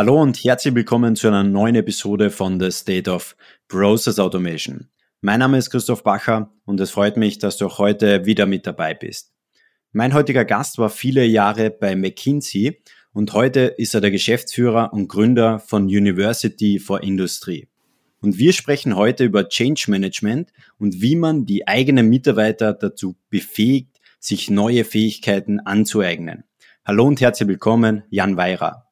Hallo und herzlich willkommen zu einer neuen Episode von The State of Process Automation. Mein Name ist Christoph Bacher und es freut mich, dass du auch heute wieder mit dabei bist. Mein heutiger Gast war viele Jahre bei McKinsey und heute ist er der Geschäftsführer und Gründer von University for Industry. Und wir sprechen heute über Change Management und wie man die eigenen Mitarbeiter dazu befähigt, sich neue Fähigkeiten anzueignen. Hallo und herzlich willkommen, Jan Weira.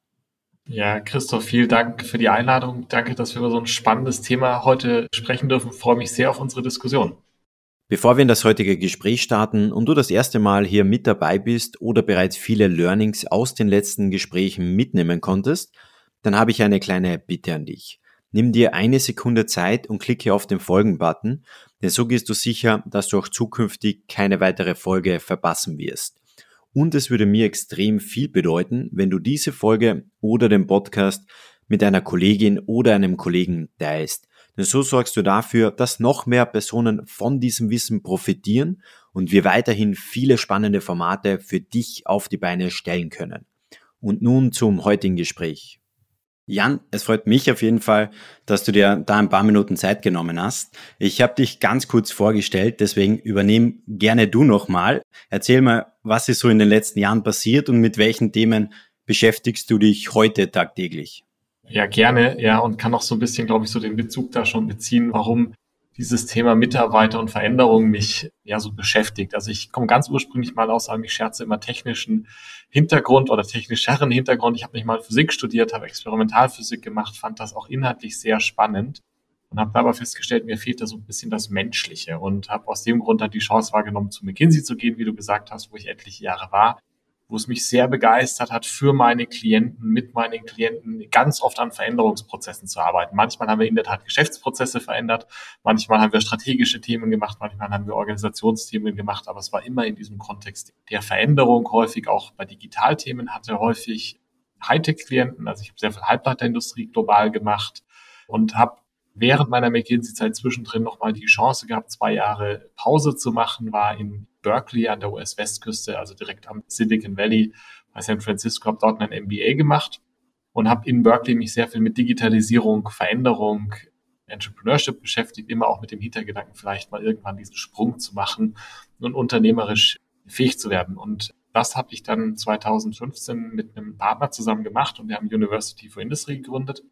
Ja, Christoph, vielen Dank für die Einladung. Danke, dass wir über so ein spannendes Thema heute sprechen dürfen. Ich freue mich sehr auf unsere Diskussion. Bevor wir in das heutige Gespräch starten und du das erste Mal hier mit dabei bist oder bereits viele Learnings aus den letzten Gesprächen mitnehmen konntest, dann habe ich eine kleine Bitte an dich. Nimm dir eine Sekunde Zeit und klicke auf den Folgen-Button, denn so gehst du sicher, dass du auch zukünftig keine weitere Folge verpassen wirst. Und es würde mir extrem viel bedeuten, wenn du diese Folge oder den Podcast mit einer Kollegin oder einem Kollegen teilst. Denn so sorgst du dafür, dass noch mehr Personen von diesem Wissen profitieren und wir weiterhin viele spannende Formate für dich auf die Beine stellen können. Und nun zum heutigen Gespräch. Jan, es freut mich auf jeden Fall, dass du dir da ein paar Minuten Zeit genommen hast. Ich habe dich ganz kurz vorgestellt, deswegen übernehm gerne du nochmal. Erzähl mal, was ist so in den letzten Jahren passiert und mit welchen Themen beschäftigst du dich heute tagtäglich? Ja, gerne, ja, und kann auch so ein bisschen, glaube ich, so den Bezug da schon beziehen, warum dieses Thema Mitarbeiter und Veränderung mich ja so beschäftigt. Also ich komme ganz ursprünglich mal aus einem, ich scherze immer, technischen Hintergrund oder technischeren Hintergrund. Ich habe nicht mal Physik studiert, habe Experimentalphysik gemacht, fand das auch inhaltlich sehr spannend und habe aber festgestellt, mir fehlt da so ein bisschen das Menschliche und habe aus dem Grund dann die Chance wahrgenommen, zu McKinsey zu gehen, wie du gesagt hast, wo ich etliche Jahre war wo es mich sehr begeistert hat, für meine Klienten, mit meinen Klienten ganz oft an Veränderungsprozessen zu arbeiten. Manchmal haben wir in der Tat Geschäftsprozesse verändert, manchmal haben wir strategische Themen gemacht, manchmal haben wir Organisationsthemen gemacht, aber es war immer in diesem Kontext der Veränderung, häufig auch bei Digitalthemen, hatte häufig Hightech-Klienten, also ich habe sehr viel Halbleiterindustrie global gemacht und habe während meiner McKinsey-Zeit zwischendrin nochmal die Chance gehabt, zwei Jahre Pause zu machen, war in Berkeley an der US-Westküste, also direkt am Silicon Valley bei San Francisco, habe dort ein MBA gemacht und habe in Berkeley mich sehr viel mit Digitalisierung, Veränderung, Entrepreneurship beschäftigt, immer auch mit dem Hintergedanken, vielleicht mal irgendwann diesen Sprung zu machen und unternehmerisch fähig zu werden. Und das habe ich dann 2015 mit einem Partner zusammen gemacht und wir haben University for Industry gegründet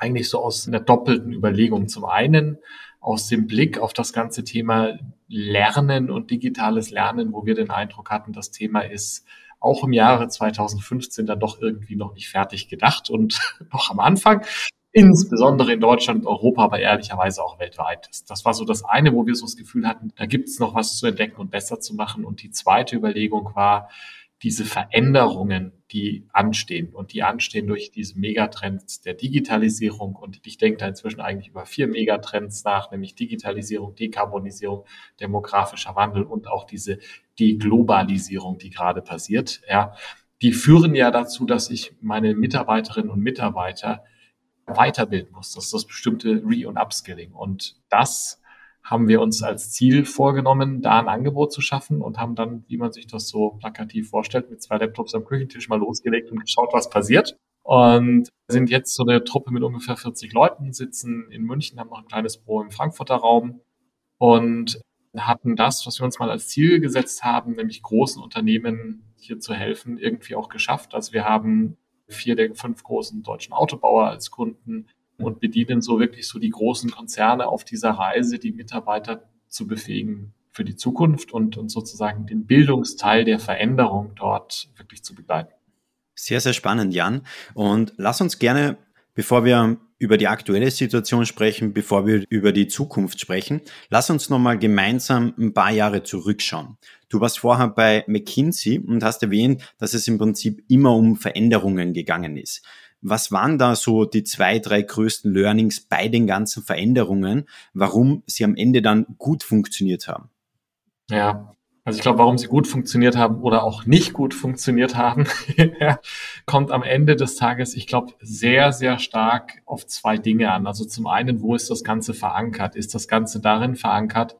eigentlich so aus einer doppelten Überlegung. Zum einen aus dem Blick auf das ganze Thema Lernen und digitales Lernen, wo wir den Eindruck hatten, das Thema ist auch im Jahre 2015 dann doch irgendwie noch nicht fertig gedacht und noch am Anfang, insbesondere in Deutschland und Europa, aber ehrlicherweise auch weltweit. Das war so das eine, wo wir so das Gefühl hatten, da gibt es noch was zu entdecken und besser zu machen. Und die zweite Überlegung war, diese Veränderungen, die anstehen und die anstehen durch diese Megatrends der Digitalisierung. Und ich denke da inzwischen eigentlich über vier Megatrends nach, nämlich Digitalisierung, Dekarbonisierung, demografischer Wandel und auch diese Deglobalisierung, die gerade passiert. Ja, die führen ja dazu, dass ich meine Mitarbeiterinnen und Mitarbeiter weiterbilden muss. Das ist das bestimmte Re- und Upskilling. Und das haben wir uns als Ziel vorgenommen, da ein Angebot zu schaffen und haben dann, wie man sich das so plakativ vorstellt, mit zwei Laptops am Küchentisch mal losgelegt und geschaut, was passiert. Und sind jetzt so eine Truppe mit ungefähr 40 Leuten, sitzen in München, haben noch ein kleines Büro im Frankfurter Raum und hatten das, was wir uns mal als Ziel gesetzt haben, nämlich großen Unternehmen hier zu helfen, irgendwie auch geschafft. Also wir haben vier der fünf großen deutschen Autobauer als Kunden, und bedienen so wirklich so die großen Konzerne auf dieser Reise, die Mitarbeiter zu befähigen für die Zukunft und, und sozusagen den Bildungsteil der Veränderung dort wirklich zu begleiten. Sehr, sehr spannend, Jan. Und lass uns gerne, bevor wir über die aktuelle Situation sprechen, bevor wir über die Zukunft sprechen, lass uns nochmal gemeinsam ein paar Jahre zurückschauen. Du warst vorher bei McKinsey und hast erwähnt, dass es im Prinzip immer um Veränderungen gegangen ist. Was waren da so die zwei, drei größten Learnings bei den ganzen Veränderungen, warum sie am Ende dann gut funktioniert haben? Ja, also ich glaube, warum sie gut funktioniert haben oder auch nicht gut funktioniert haben, kommt am Ende des Tages, ich glaube, sehr, sehr stark auf zwei Dinge an. Also zum einen, wo ist das Ganze verankert? Ist das Ganze darin verankert,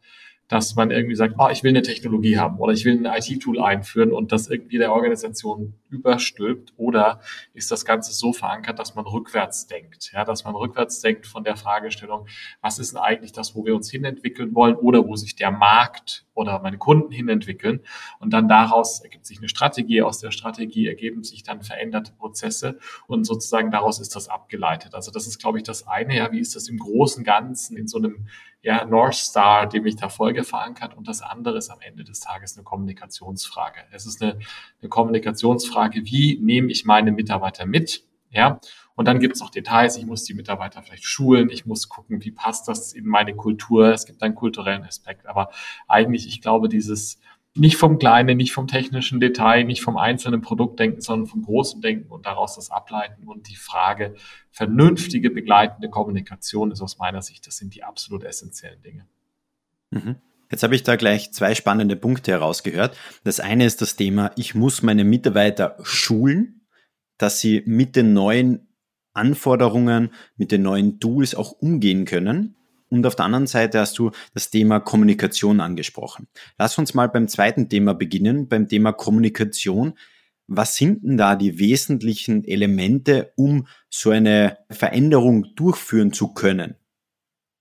dass man irgendwie sagt, oh, ich will eine Technologie haben oder ich will ein IT-Tool einführen und das irgendwie der Organisation überstülpt oder ist das Ganze so verankert, dass man rückwärts denkt, ja, dass man rückwärts denkt von der Fragestellung, was ist denn eigentlich das, wo wir uns hinentwickeln wollen oder wo sich der Markt oder meine Kunden hinentwickeln und dann daraus ergibt sich eine Strategie, aus der Strategie ergeben sich dann veränderte Prozesse und sozusagen daraus ist das abgeleitet. Also das ist, glaube ich, das eine, ja, wie ist das im großen Ganzen in so einem ja, North Star, dem ich da folge, verankert. Und das andere ist am Ende des Tages eine Kommunikationsfrage. Es ist eine, eine Kommunikationsfrage, wie nehme ich meine Mitarbeiter mit? Ja, und dann gibt es noch Details. Ich muss die Mitarbeiter vielleicht schulen. Ich muss gucken, wie passt das in meine Kultur. Es gibt einen kulturellen Aspekt. Aber eigentlich, ich glaube, dieses nicht vom kleinen, nicht vom technischen Detail, nicht vom einzelnen Produkt denken, sondern vom großen Denken und daraus das ableiten. Und die Frage, vernünftige begleitende Kommunikation ist aus meiner Sicht, das sind die absolut essentiellen Dinge. Mhm. Jetzt habe ich da gleich zwei spannende Punkte herausgehört. Das eine ist das Thema, ich muss meine Mitarbeiter schulen, dass sie mit den neuen Anforderungen, mit den neuen Tools auch umgehen können. Und auf der anderen Seite hast du das Thema Kommunikation angesprochen. Lass uns mal beim zweiten Thema beginnen, beim Thema Kommunikation. Was sind denn da die wesentlichen Elemente, um so eine Veränderung durchführen zu können?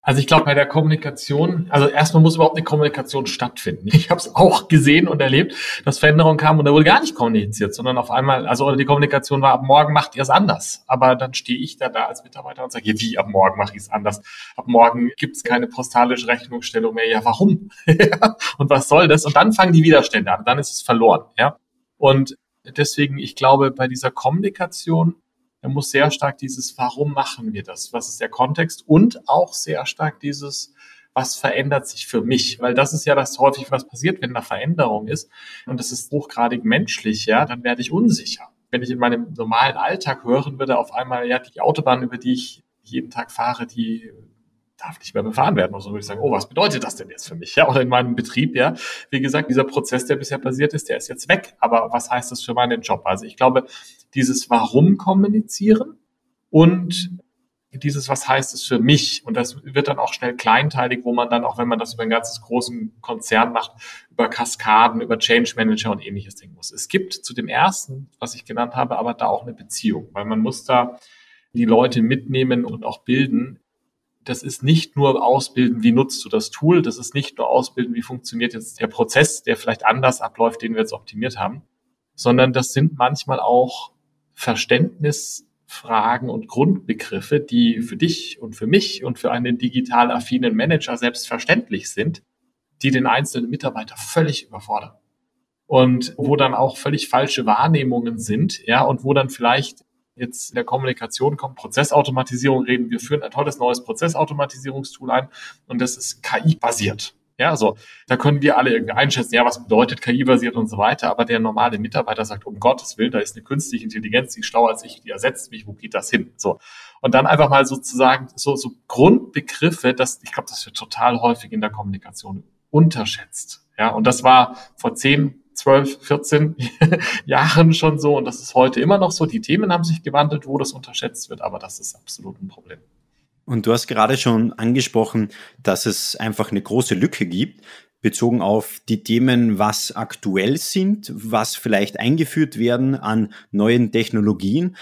Also ich glaube, bei der Kommunikation, also erstmal muss überhaupt eine Kommunikation stattfinden. Ich habe es auch gesehen und erlebt, dass Veränderungen kamen und da wurde gar nicht kommuniziert, sondern auf einmal, also die Kommunikation war, ab morgen macht ihr es anders. Aber dann stehe ich da, da als Mitarbeiter und sage, wie, ab morgen mache ich es anders? Ab morgen gibt es keine postalische Rechnungsstellung mehr. Ja, warum? und was soll das? Und dann fangen die Widerstände an, dann ist es verloren. Ja. Und deswegen, ich glaube, bei dieser Kommunikation er muss sehr stark dieses, warum machen wir das? Was ist der Kontext? Und auch sehr stark dieses, was verändert sich für mich? Weil das ist ja das häufig, was passiert, wenn da Veränderung ist. Und das ist hochgradig menschlich, ja, dann werde ich unsicher. Wenn ich in meinem normalen Alltag hören würde, auf einmal, ja, die Autobahn, über die ich jeden Tag fahre, die darf nicht mehr befahren werden. Und so würde ich sagen, oh, was bedeutet das denn jetzt für mich? Ja, oder in meinem Betrieb, ja. Wie gesagt, dieser Prozess, der bisher passiert ist, der ist jetzt weg. Aber was heißt das für meinen Job? Also ich glaube, dieses Warum kommunizieren und dieses, was heißt es für mich? Und das wird dann auch schnell kleinteilig, wo man dann, auch wenn man das über einen ganzes großen Konzern macht, über Kaskaden, über Change Manager und ähnliches denken muss. Es gibt zu dem ersten, was ich genannt habe, aber da auch eine Beziehung, weil man muss da die Leute mitnehmen und auch bilden. Das ist nicht nur ausbilden, wie nutzt du das Tool, das ist nicht nur ausbilden, wie funktioniert jetzt der Prozess, der vielleicht anders abläuft, den wir jetzt optimiert haben, sondern das sind manchmal auch Verständnisfragen und Grundbegriffe, die für dich und für mich und für einen digital affinen Manager selbstverständlich sind, die den einzelnen Mitarbeiter völlig überfordern. Und wo dann auch völlig falsche Wahrnehmungen sind, ja, und wo dann vielleicht jetzt in der Kommunikation kommt, Prozessautomatisierung reden, wir führen ein tolles neues Prozessautomatisierungstool ein und das ist KI-basiert. Ja, so, da können wir alle irgendwie einschätzen, ja, was bedeutet KI-basiert und so weiter. Aber der normale Mitarbeiter sagt, um Gottes Willen, da ist eine künstliche Intelligenz, die ist schlauer als ich, die ersetzt mich, wo geht das hin? So. Und dann einfach mal sozusagen so, so Grundbegriffe, das, ich glaube, das wird total häufig in der Kommunikation unterschätzt. Ja, und das war vor 10, 12, 14 Jahren schon so und das ist heute immer noch so. Die Themen haben sich gewandelt, wo das unterschätzt wird, aber das ist absolut ein Problem. Und du hast gerade schon angesprochen, dass es einfach eine große Lücke gibt, bezogen auf die Themen, was aktuell sind, was vielleicht eingeführt werden an neuen Technologien.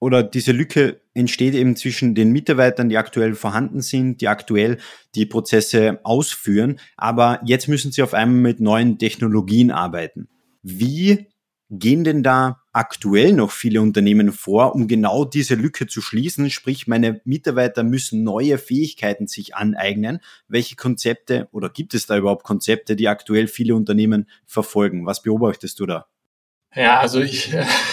Oder diese Lücke entsteht eben zwischen den Mitarbeitern, die aktuell vorhanden sind, die aktuell die Prozesse ausführen, aber jetzt müssen sie auf einmal mit neuen Technologien arbeiten. Wie gehen denn da aktuell noch viele Unternehmen vor, um genau diese Lücke zu schließen? Sprich, meine Mitarbeiter müssen neue Fähigkeiten sich aneignen. Welche Konzepte oder gibt es da überhaupt Konzepte, die aktuell viele Unternehmen verfolgen? Was beobachtest du da? Ja, also ich,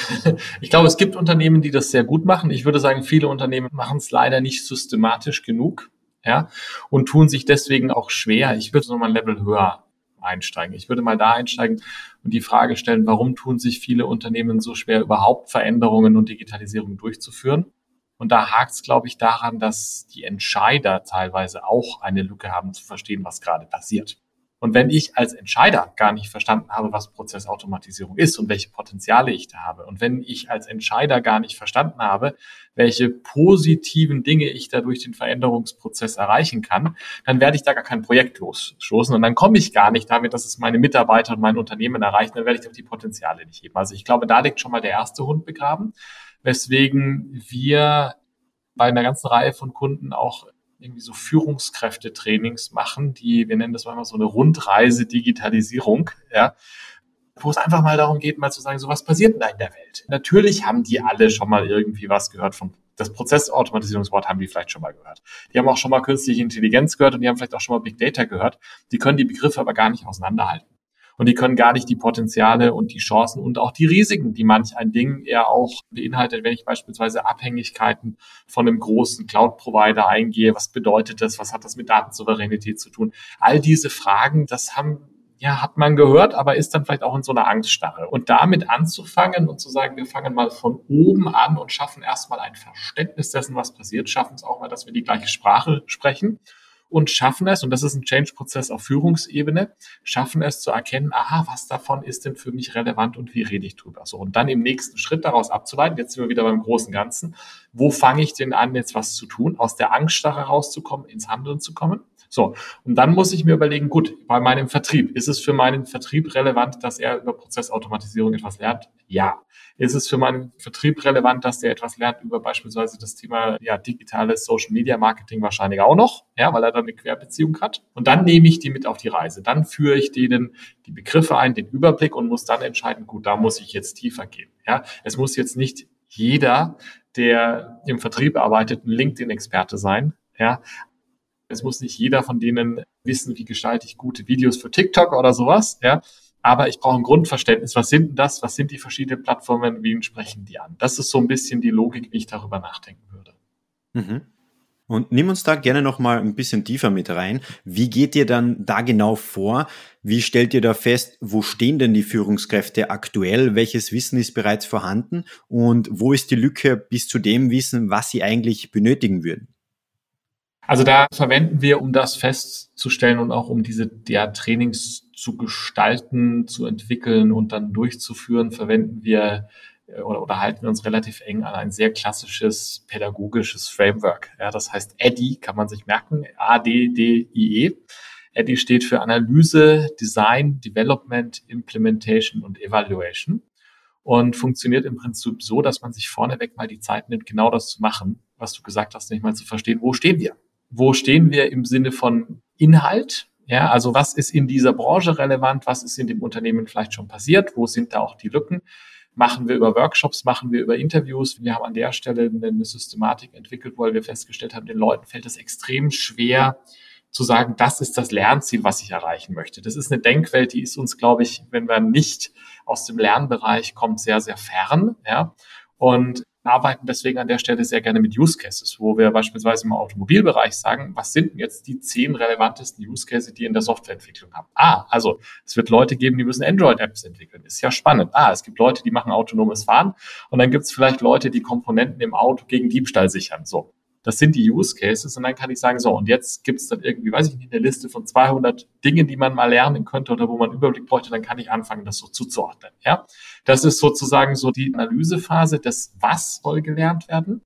ich glaube, es gibt Unternehmen, die das sehr gut machen. Ich würde sagen, viele Unternehmen machen es leider nicht systematisch genug, ja, und tun sich deswegen auch schwer. Ich würde noch mal ein Level höher einsteigen. Ich würde mal da einsteigen und die Frage stellen, warum tun sich viele Unternehmen so schwer, überhaupt Veränderungen und Digitalisierung durchzuführen? Und da hakt es, glaube ich, daran, dass die Entscheider teilweise auch eine Lücke haben zu verstehen, was gerade passiert. Und wenn ich als Entscheider gar nicht verstanden habe, was Prozessautomatisierung ist und welche Potenziale ich da habe, und wenn ich als Entscheider gar nicht verstanden habe, welche positiven Dinge ich da durch den Veränderungsprozess erreichen kann, dann werde ich da gar kein Projekt losstoßen und dann komme ich gar nicht damit, dass es meine Mitarbeiter und mein Unternehmen erreichen, dann werde ich auch die Potenziale nicht heben. Also ich glaube, da liegt schon mal der erste Hund begraben, weswegen wir bei einer ganzen Reihe von Kunden auch irgendwie so Führungskräftetrainings machen, die, wir nennen das manchmal so eine Rundreise Digitalisierung, ja, wo es einfach mal darum geht, mal zu sagen, so was passiert denn da in der Welt? Natürlich haben die alle schon mal irgendwie was gehört von das Prozessautomatisierungswort haben die vielleicht schon mal gehört. Die haben auch schon mal künstliche Intelligenz gehört und die haben vielleicht auch schon mal Big Data gehört. Die können die Begriffe aber gar nicht auseinanderhalten. Und die können gar nicht die Potenziale und die Chancen und auch die Risiken, die manch ein Ding eher auch beinhaltet, wenn ich beispielsweise Abhängigkeiten von einem großen Cloud-Provider eingehe. Was bedeutet das? Was hat das mit Datensouveränität zu tun? All diese Fragen, das haben ja, hat man gehört, aber ist dann vielleicht auch in so einer Angststarre. Und damit anzufangen und zu sagen, wir fangen mal von oben an und schaffen erstmal ein Verständnis dessen, was passiert, schaffen es auch mal, dass wir die gleiche Sprache sprechen und schaffen es, und das ist ein Change-Prozess auf Führungsebene, schaffen es zu erkennen, aha, was davon ist denn für mich relevant und wie rede ich drüber. So, und dann im nächsten Schritt daraus abzuleiten, jetzt sind wir wieder beim großen Ganzen, wo fange ich denn an, jetzt was zu tun, aus der Angststarre rauszukommen, ins Handeln zu kommen? So, und dann muss ich mir überlegen, gut, bei meinem Vertrieb, ist es für meinen Vertrieb relevant, dass er über Prozessautomatisierung etwas lernt? Ja. Ist es für meinen Vertrieb relevant, dass der etwas lernt über beispielsweise das Thema ja, digitales Social Media Marketing wahrscheinlich auch noch, ja, weil er dann eine Querbeziehung hat. Und dann nehme ich die mit auf die Reise. Dann führe ich denen die Begriffe ein, den Überblick und muss dann entscheiden, gut, da muss ich jetzt tiefer gehen. Ja, es muss jetzt nicht jeder, der im Vertrieb arbeitet, ein LinkedIn-Experte sein. Ja, es muss nicht jeder von denen wissen, wie gestalte ich gute Videos für TikTok oder sowas. Ja, aber ich brauche ein Grundverständnis. Was sind denn das? Was sind die verschiedenen Plattformen? Wie sprechen die an? Das ist so ein bisschen die Logik, wie ich darüber nachdenken würde. Mhm. Und nimm uns da gerne noch mal ein bisschen tiefer mit rein. Wie geht ihr dann da genau vor? Wie stellt ihr da fest, wo stehen denn die Führungskräfte aktuell? Welches Wissen ist bereits vorhanden? Und wo ist die Lücke bis zu dem Wissen, was sie eigentlich benötigen würden? Also da verwenden wir, um das festzustellen und auch um diese ja, Trainings zu gestalten, zu entwickeln und dann durchzuführen, verwenden wir äh, oder, oder halten wir uns relativ eng an ein sehr klassisches pädagogisches Framework. Ja, das heißt ADDIE, kann man sich merken, A-D-D-I-E. ADDIE steht für Analyse, Design, Development, Implementation und Evaluation und funktioniert im Prinzip so, dass man sich vorneweg mal die Zeit nimmt, genau das zu machen, was du gesagt hast, nicht mal zu verstehen, wo stehen wir? Wo stehen wir im Sinne von Inhalt? Ja, also was ist in dieser Branche relevant? Was ist in dem Unternehmen vielleicht schon passiert? Wo sind da auch die Lücken? Machen wir über Workshops, machen wir über Interviews. Wir haben an der Stelle eine Systematik entwickelt, weil wir festgestellt haben, den Leuten fällt es extrem schwer zu sagen, das ist das Lernziel, was ich erreichen möchte. Das ist eine Denkwelt, die ist uns, glaube ich, wenn wir nicht aus dem Lernbereich kommen, sehr, sehr fern. Ja. Und arbeiten deswegen an der Stelle sehr gerne mit Use Cases, wo wir beispielsweise im Automobilbereich sagen, was sind jetzt die zehn relevantesten Use Cases, die in der Softwareentwicklung habt? Ah, also es wird Leute geben, die müssen Android-Apps entwickeln. Ist ja spannend. Ah, es gibt Leute, die machen autonomes Fahren und dann gibt es vielleicht Leute, die Komponenten im Auto gegen Diebstahl sichern. So. Das sind die Use Cases und dann kann ich sagen, so, und jetzt gibt es dann irgendwie, weiß ich nicht, eine Liste von 200 Dingen, die man mal lernen könnte oder wo man Überblick bräuchte, dann kann ich anfangen, das so zuzuordnen. Ja, Das ist sozusagen so die Analysephase des Was soll gelernt werden.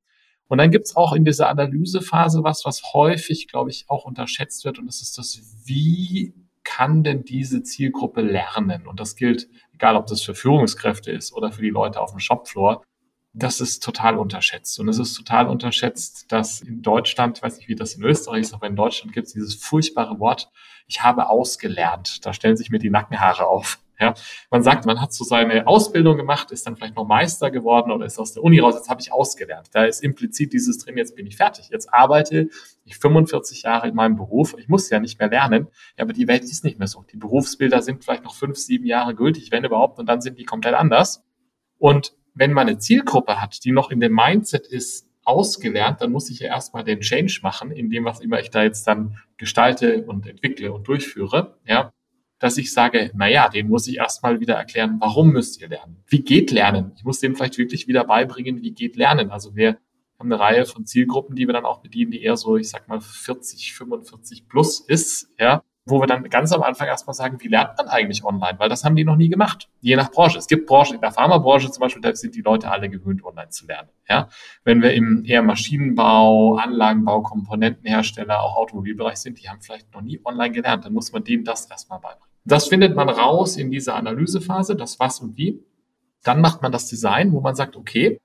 Und dann gibt es auch in dieser Analysephase was, was häufig, glaube ich, auch unterschätzt wird und das ist das, wie kann denn diese Zielgruppe lernen? Und das gilt, egal ob das für Führungskräfte ist oder für die Leute auf dem Shopfloor das ist total unterschätzt. Und es ist total unterschätzt, dass in Deutschland, ich weiß nicht, wie das in Österreich ist, aber in Deutschland gibt es dieses furchtbare Wort, ich habe ausgelernt. Da stellen sich mir die Nackenhaare auf. Ja, man sagt, man hat so seine Ausbildung gemacht, ist dann vielleicht noch Meister geworden oder ist aus der Uni raus, jetzt habe ich ausgelernt. Da ist implizit dieses drin, jetzt bin ich fertig. Jetzt arbeite ich 45 Jahre in meinem Beruf, ich muss ja nicht mehr lernen, ja, aber die Welt ist nicht mehr so. Die Berufsbilder sind vielleicht noch fünf, sieben Jahre gültig, wenn überhaupt, und dann sind die komplett anders. Und wenn man eine Zielgruppe hat, die noch in dem Mindset ist, ausgelernt, dann muss ich ja erstmal den Change machen, in dem, was immer ich da jetzt dann gestalte und entwickle und durchführe, ja, dass ich sage, na ja, den muss ich erstmal wieder erklären, warum müsst ihr lernen? Wie geht Lernen? Ich muss dem vielleicht wirklich wieder beibringen, wie geht Lernen? Also wir haben eine Reihe von Zielgruppen, die wir dann auch bedienen, die eher so, ich sag mal, 40, 45 plus ist, ja. Wo wir dann ganz am Anfang erstmal sagen, wie lernt man eigentlich online? Weil das haben die noch nie gemacht. Je nach Branche. Es gibt Branchen, in der Pharmabranche zum Beispiel, da sind die Leute alle gewöhnt, online zu lernen. Ja? Wenn wir im eher Maschinenbau, Anlagenbau, Komponentenhersteller, auch Automobilbereich sind, die haben vielleicht noch nie online gelernt, dann muss man denen das erstmal beibringen. Das findet man raus in dieser Analysephase, das was und wie. Dann macht man das Design, wo man sagt, okay,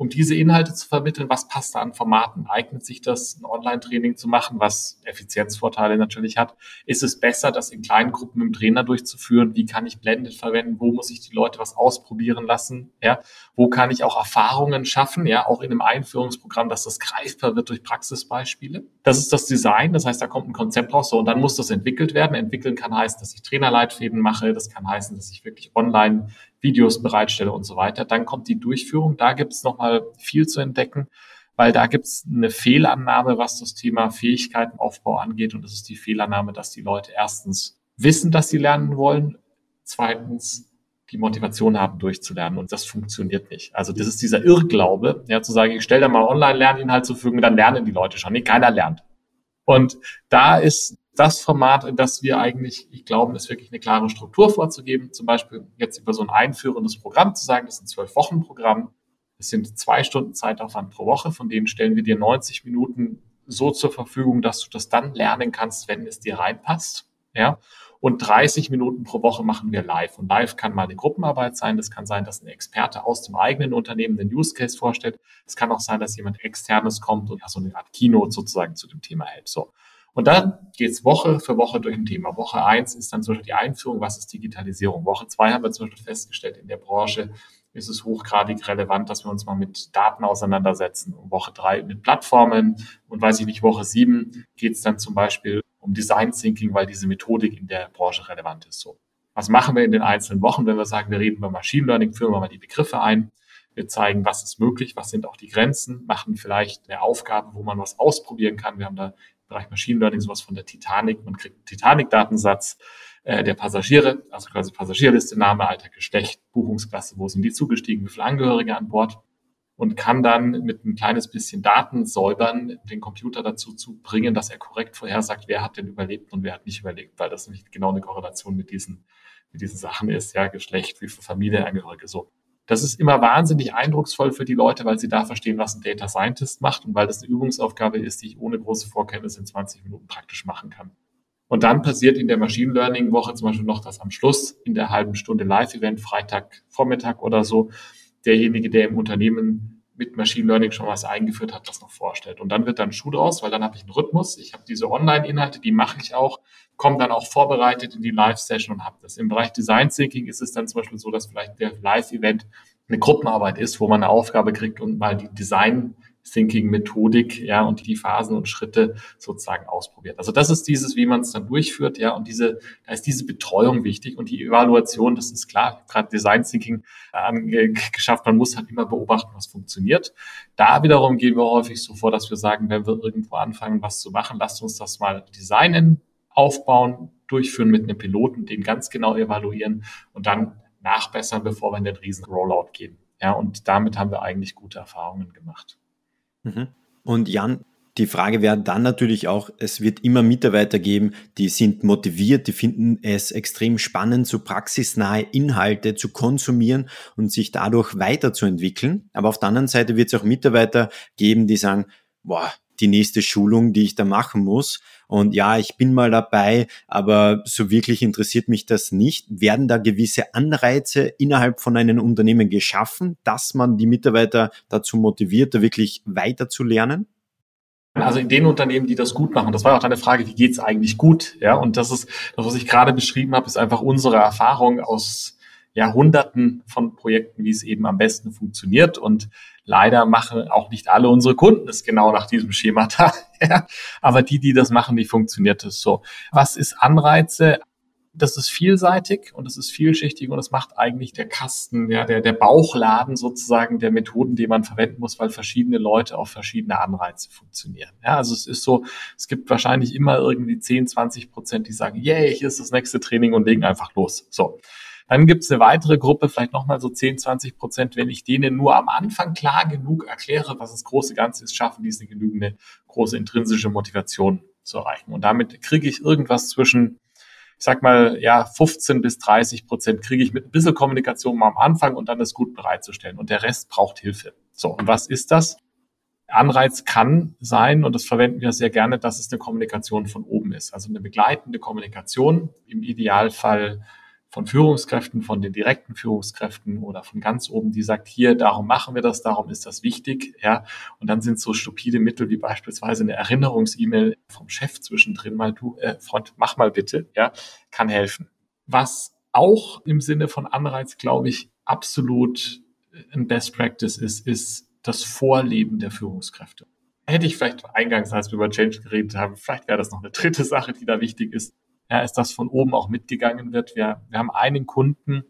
um diese Inhalte zu vermitteln, was passt da an Formaten? Eignet sich das, ein Online-Training zu machen, was Effizienzvorteile natürlich hat? Ist es besser, das in kleinen Gruppen mit dem Trainer durchzuführen? Wie kann ich Blended verwenden? Wo muss ich die Leute was ausprobieren lassen? Ja, wo kann ich auch Erfahrungen schaffen? Ja, auch in einem Einführungsprogramm, dass das greifbar wird durch Praxisbeispiele. Das ist das Design. Das heißt, da kommt ein Konzept raus. So, und dann muss das entwickelt werden. Entwickeln kann heißen, dass ich Trainerleitfäden mache. Das kann heißen, dass ich wirklich online Videos bereitstelle und so weiter. Dann kommt die Durchführung. Da gibt es nochmal viel zu entdecken, weil da gibt es eine Fehlannahme, was das Thema Fähigkeitenaufbau angeht. Und das ist die Fehlannahme, dass die Leute erstens wissen, dass sie lernen wollen, zweitens die Motivation haben, durchzulernen. Und das funktioniert nicht. Also das ist dieser Irrglaube, ja, zu sagen, ich stelle da mal Online-Lerninhalt zur Verfügung, dann lernen die Leute schon. Nee, keiner lernt. Und da ist das Format, in das wir eigentlich, ich glaube, ist wirklich eine klare Struktur vorzugeben. Zum Beispiel jetzt über so ein einführendes Programm zu sagen, das ist ein zwölf Wochen Programm. Es sind zwei Stunden Zeitaufwand pro Woche, von denen stellen wir dir 90 Minuten so zur Verfügung, dass du das dann lernen kannst, wenn es dir reinpasst. Ja. Und 30 Minuten pro Woche machen wir live. Und live kann mal eine Gruppenarbeit sein. Das kann sein, dass ein Experte aus dem eigenen Unternehmen den Use Case vorstellt. Es kann auch sein, dass jemand externes kommt und ja, so eine Art Keynote sozusagen zu dem Thema hält. So. Und dann geht's Woche für Woche durch ein Thema. Woche eins ist dann zum Beispiel die Einführung, was ist Digitalisierung. Woche zwei haben wir zum Beispiel festgestellt, in der Branche ist es hochgradig relevant, dass wir uns mal mit Daten auseinandersetzen. Und Woche drei mit Plattformen und weiß ich nicht, Woche sieben geht's dann zum Beispiel um Design Thinking, weil diese Methodik in der Branche relevant ist. So. Was machen wir in den einzelnen Wochen, wenn wir sagen, wir reden über Machine Learning, führen wir mal die Begriffe ein. Wir zeigen, was ist möglich, was sind auch die Grenzen, machen vielleicht eine Aufgabe, wo man was ausprobieren kann. Wir haben da Bereich Machine Learning sowas von der Titanic. Man kriegt einen Titanic-Datensatz äh, der Passagiere, also quasi Passagierliste, Name, Alter, Geschlecht, Buchungsklasse, wo sind die zugestiegen, wie viele Angehörige an Bord und kann dann mit ein kleines bisschen Daten säubern, den Computer dazu zu bringen, dass er korrekt vorhersagt, wer hat denn überlebt und wer hat nicht überlebt, weil das nicht genau eine Korrelation mit diesen, mit diesen Sachen ist, ja, Geschlecht, wie viele Familienangehörige, so. Das ist immer wahnsinnig eindrucksvoll für die Leute, weil sie da verstehen, was ein Data Scientist macht und weil das eine Übungsaufgabe ist, die ich ohne große Vorkenntnisse in 20 Minuten praktisch machen kann. Und dann passiert in der Machine Learning Woche zum Beispiel noch, dass am Schluss in der halben Stunde Live-Event, Freitag, Vormittag oder so, derjenige, der im Unternehmen mit Machine Learning schon was eingeführt hat, das noch vorstellt. Und dann wird dann Schuh draus, weil dann habe ich einen Rhythmus. Ich habe diese Online-Inhalte, die mache ich auch, komme dann auch vorbereitet in die Live-Session und habe das. Im Bereich Design Thinking ist es dann zum Beispiel so, dass vielleicht der Live-Event eine Gruppenarbeit ist, wo man eine Aufgabe kriegt und mal die Design Thinking-Methodik, ja, und die Phasen und Schritte sozusagen ausprobiert. Also das ist dieses, wie man es dann durchführt, ja, und diese, da ist diese Betreuung wichtig und die Evaluation, das ist klar, gerade Design Thinking äh, geschafft, man muss halt immer beobachten, was funktioniert. Da wiederum gehen wir häufig so vor, dass wir sagen, wenn wir irgendwo anfangen, was zu machen, lasst uns das mal designen, aufbauen, durchführen mit einem Piloten, den ganz genau evaluieren und dann nachbessern, bevor wir in den riesen Rollout gehen. Ja, und damit haben wir eigentlich gute Erfahrungen gemacht. Mhm. Und Jan, die Frage wäre dann natürlich auch, es wird immer Mitarbeiter geben, die sind motiviert, die finden es extrem spannend, so praxisnahe Inhalte zu konsumieren und sich dadurch weiterzuentwickeln. Aber auf der anderen Seite wird es auch Mitarbeiter geben, die sagen, boah, die nächste Schulung, die ich da machen muss. Und ja, ich bin mal dabei, aber so wirklich interessiert mich das nicht. Werden da gewisse Anreize innerhalb von einem Unternehmen geschaffen, dass man die Mitarbeiter dazu motiviert, da wirklich weiter? Also in den Unternehmen, die das gut machen, das war auch deine Frage, wie geht's eigentlich gut? Ja, und das ist, das, was ich gerade beschrieben habe, ist einfach unsere Erfahrung aus Jahrhunderten von Projekten, wie es eben am besten funktioniert. Und leider machen auch nicht alle unsere Kunden es genau nach diesem Schema da. Aber die, die das machen, die funktioniert es so. Was ist Anreize? Das ist vielseitig und es ist vielschichtig und es macht eigentlich der Kasten, ja, der, der Bauchladen sozusagen der Methoden, die man verwenden muss, weil verschiedene Leute auf verschiedene Anreize funktionieren. Ja, also es ist so, es gibt wahrscheinlich immer irgendwie 10, 20 Prozent, die sagen, yay, hier ist das nächste Training und legen einfach los. So. Dann gibt es eine weitere Gruppe, vielleicht nochmal so 10, 20 Prozent. Wenn ich denen nur am Anfang klar genug erkläre, was das große Ganze ist, schaffen die es eine genügende große intrinsische Motivation zu erreichen. Und damit kriege ich irgendwas zwischen, ich sag mal, ja, 15 bis 30 Prozent kriege ich mit ein bisschen Kommunikation mal am Anfang und dann das gut bereitzustellen. Und der Rest braucht Hilfe. So, und was ist das? Anreiz kann sein, und das verwenden wir sehr gerne, dass es eine Kommunikation von oben ist. Also eine begleitende Kommunikation, im Idealfall von Führungskräften, von den direkten Führungskräften oder von ganz oben, die sagt, hier, darum machen wir das, darum ist das wichtig, ja. Und dann sind so stupide Mittel wie beispielsweise eine Erinnerungs-E-Mail vom Chef zwischendrin mal, du, äh, Freund, mach mal bitte, ja, kann helfen. Was auch im Sinne von Anreiz, glaube ich, absolut ein Best Practice ist, ist das Vorleben der Führungskräfte. Hätte ich vielleicht eingangs, als wir über Change geredet haben, vielleicht wäre das noch eine dritte Sache, die da wichtig ist, ja, ist, dass von oben auch mitgegangen wird. Wir, wir haben einen Kunden,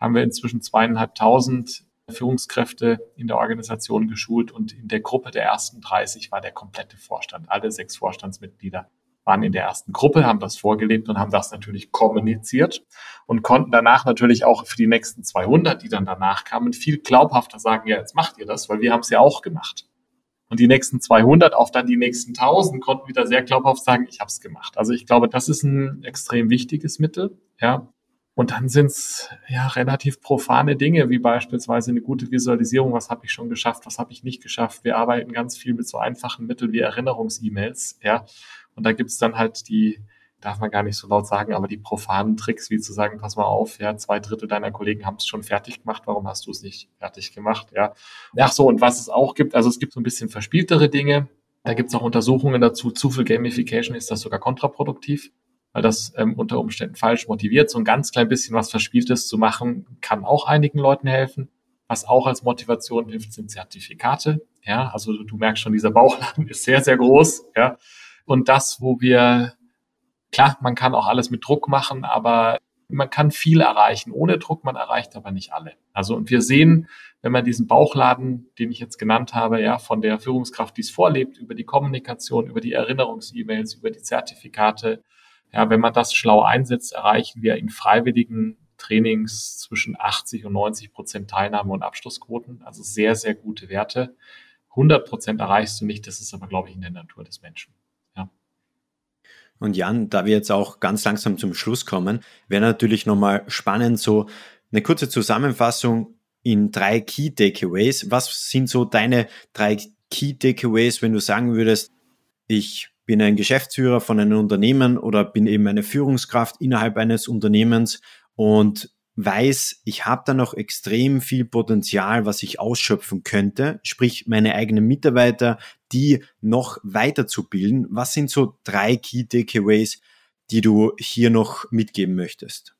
haben wir inzwischen zweieinhalbtausend Führungskräfte in der Organisation geschult und in der Gruppe der ersten 30 war der komplette Vorstand. Alle sechs Vorstandsmitglieder waren in der ersten Gruppe, haben das vorgelebt und haben das natürlich kommuniziert und konnten danach natürlich auch für die nächsten 200, die dann danach kamen, viel glaubhafter sagen, ja, jetzt macht ihr das, weil wir haben es ja auch gemacht. Und die nächsten 200 auf dann die nächsten 1000 konnten wieder sehr glaubhaft sagen, ich habe es gemacht. Also ich glaube, das ist ein extrem wichtiges Mittel. Ja. Und dann sind es ja relativ profane Dinge, wie beispielsweise eine gute Visualisierung, was habe ich schon geschafft, was habe ich nicht geschafft. Wir arbeiten ganz viel mit so einfachen Mitteln wie Erinnerungs-E-Mails, ja. Und da gibt es dann halt die, darf man gar nicht so laut sagen, aber die profanen Tricks, wie zu sagen, pass mal auf, ja, zwei Drittel deiner Kollegen haben es schon fertig gemacht, warum hast du es nicht fertig gemacht, ja. Ach so, und was es auch gibt, also es gibt so ein bisschen verspieltere Dinge, da gibt es auch Untersuchungen dazu, zu viel Gamification ist das sogar kontraproduktiv, weil das ähm, unter Umständen falsch motiviert. So ein ganz klein bisschen was Verspieltes zu machen, kann auch einigen Leuten helfen. Was auch als Motivation hilft, sind Zertifikate. Ja, also du merkst schon, dieser Bauchladen ist sehr, sehr groß. Ja, und das, wo wir Klar, man kann auch alles mit Druck machen, aber man kann viel erreichen ohne Druck, man erreicht aber nicht alle. Also und wir sehen, wenn man diesen Bauchladen, den ich jetzt genannt habe, ja, von der Führungskraft, die es vorlebt, über die Kommunikation, über die Erinnerungs-E-Mails, über die Zertifikate, ja, wenn man das schlau einsetzt, erreichen wir in freiwilligen Trainings zwischen 80 und 90 Prozent Teilnahme und Abschlussquoten. Also sehr, sehr gute Werte. 100 Prozent erreichst du nicht, das ist aber, glaube ich, in der Natur des Menschen. Und Jan, da wir jetzt auch ganz langsam zum Schluss kommen, wäre natürlich nochmal spannend, so eine kurze Zusammenfassung in drei Key Takeaways. Was sind so deine drei Key Takeaways, wenn du sagen würdest, ich bin ein Geschäftsführer von einem Unternehmen oder bin eben eine Führungskraft innerhalb eines Unternehmens und weiß, ich habe da noch extrem viel Potenzial, was ich ausschöpfen könnte, sprich meine eigenen Mitarbeiter, die noch weiterzubilden. Was sind so drei Key Takeaways, die du hier noch mitgeben möchtest?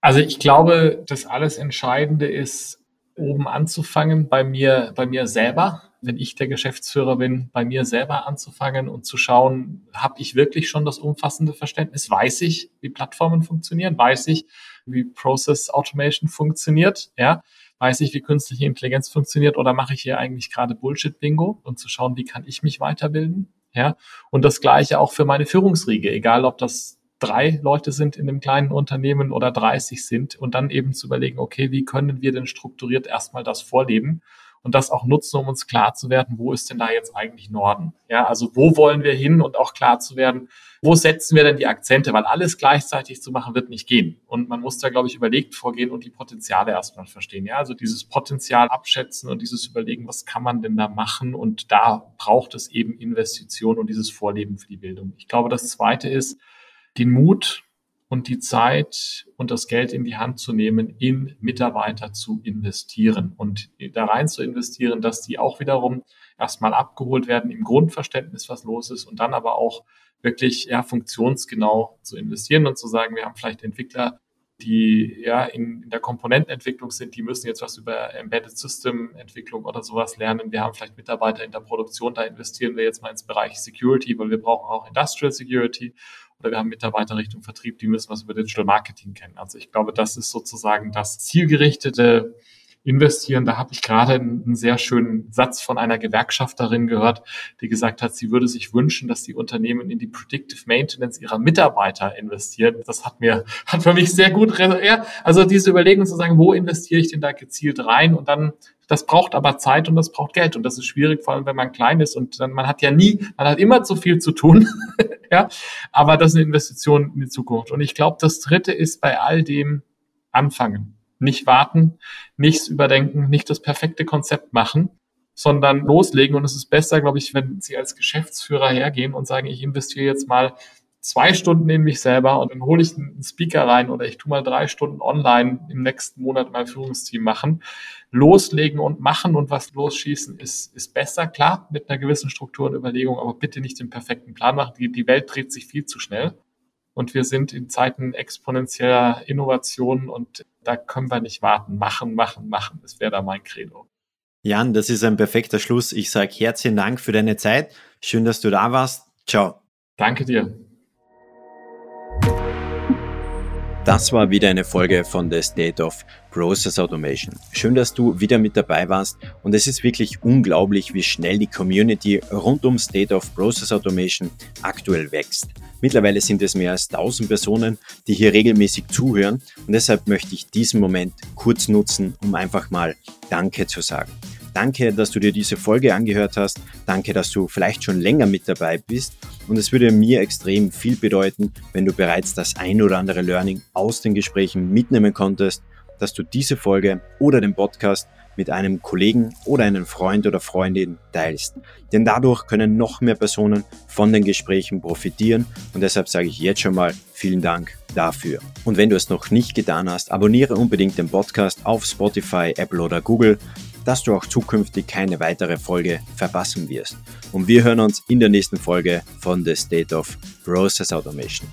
Also ich glaube, das alles Entscheidende ist, oben anzufangen, bei mir, bei mir selber, wenn ich der Geschäftsführer bin, bei mir selber anzufangen und zu schauen, habe ich wirklich schon das umfassende Verständnis? Weiß ich, wie Plattformen funktionieren? Weiß ich, wie Process Automation funktioniert, ja, weiß ich, wie künstliche Intelligenz funktioniert oder mache ich hier eigentlich gerade Bullshit-Bingo und zu schauen, wie kann ich mich weiterbilden, ja, und das Gleiche auch für meine Führungsriege, egal ob das drei Leute sind in einem kleinen Unternehmen oder 30 sind und dann eben zu überlegen, okay, wie können wir denn strukturiert erstmal das vorleben und das auch nutzen, um uns klar zu werden, wo ist denn da jetzt eigentlich Norden? Ja, also wo wollen wir hin und auch klar zu werden, wo setzen wir denn die Akzente? Weil alles gleichzeitig zu machen wird nicht gehen. Und man muss da, glaube ich, überlegt vorgehen und die Potenziale erstmal verstehen. Ja, also dieses Potenzial abschätzen und dieses Überlegen, was kann man denn da machen? Und da braucht es eben Investitionen und dieses Vorleben für die Bildung. Ich glaube, das zweite ist, den Mut und die Zeit und das Geld in die Hand zu nehmen, in Mitarbeiter zu investieren und da rein zu investieren, dass die auch wiederum erstmal abgeholt werden im Grundverständnis, was los ist und dann aber auch wirklich ja, funktionsgenau zu investieren und zu sagen, wir haben vielleicht Entwickler, die ja in, in der Komponentenentwicklung sind, die müssen jetzt was über Embedded System Entwicklung oder sowas lernen. Wir haben vielleicht Mitarbeiter in der Produktion, da investieren wir jetzt mal ins Bereich Security, weil wir brauchen auch Industrial Security oder wir haben Mitarbeiter Richtung Vertrieb, die müssen was über Digital Marketing kennen. Also ich glaube, das ist sozusagen das zielgerichtete investieren. Da habe ich gerade einen sehr schönen Satz von einer Gewerkschafterin gehört, die gesagt hat, sie würde sich wünschen, dass die Unternehmen in die Predictive Maintenance ihrer Mitarbeiter investieren. Das hat mir, hat für mich sehr gut, also diese Überlegung zu sagen, wo investiere ich denn da gezielt rein und dann das braucht aber Zeit und das braucht Geld und das ist schwierig, vor allem wenn man klein ist und dann man hat ja nie, man hat immer zu viel zu tun, ja. Aber das ist eine Investition in die Zukunft. Und ich glaube, das Dritte ist bei all dem anfangen. Nicht warten, nichts überdenken, nicht das perfekte Konzept machen, sondern loslegen. Und es ist besser, glaube ich, wenn Sie als Geschäftsführer hergehen und sagen, ich investiere jetzt mal zwei Stunden in mich selber und dann hole ich einen Speaker rein oder ich tue mal drei Stunden online im nächsten Monat mein Führungsteam machen. Loslegen und machen und was losschießen ist, ist besser, klar, mit einer gewissen Struktur und Überlegung, aber bitte nicht den perfekten Plan machen. Die, die Welt dreht sich viel zu schnell. Und wir sind in Zeiten exponentieller Innovation und da können wir nicht warten. Machen, machen, machen. Das wäre da mein Credo. Jan, das ist ein perfekter Schluss. Ich sage herzlichen Dank für deine Zeit. Schön, dass du da warst. Ciao. Danke dir. Das war wieder eine Folge von The State of Process Automation. Schön, dass du wieder mit dabei warst und es ist wirklich unglaublich, wie schnell die Community rund um State of Process Automation aktuell wächst. Mittlerweile sind es mehr als 1000 Personen, die hier regelmäßig zuhören und deshalb möchte ich diesen Moment kurz nutzen, um einfach mal Danke zu sagen. Danke, dass du dir diese Folge angehört hast. Danke, dass du vielleicht schon länger mit dabei bist. Und es würde mir extrem viel bedeuten, wenn du bereits das ein oder andere Learning aus den Gesprächen mitnehmen konntest, dass du diese Folge oder den Podcast mit einem Kollegen oder einem Freund oder Freundin teilst. Denn dadurch können noch mehr Personen von den Gesprächen profitieren und deshalb sage ich jetzt schon mal vielen Dank dafür. Und wenn du es noch nicht getan hast, abonniere unbedingt den Podcast auf Spotify, Apple oder Google dass du auch zukünftig keine weitere Folge verpassen wirst. Und wir hören uns in der nächsten Folge von The State of Process Automation.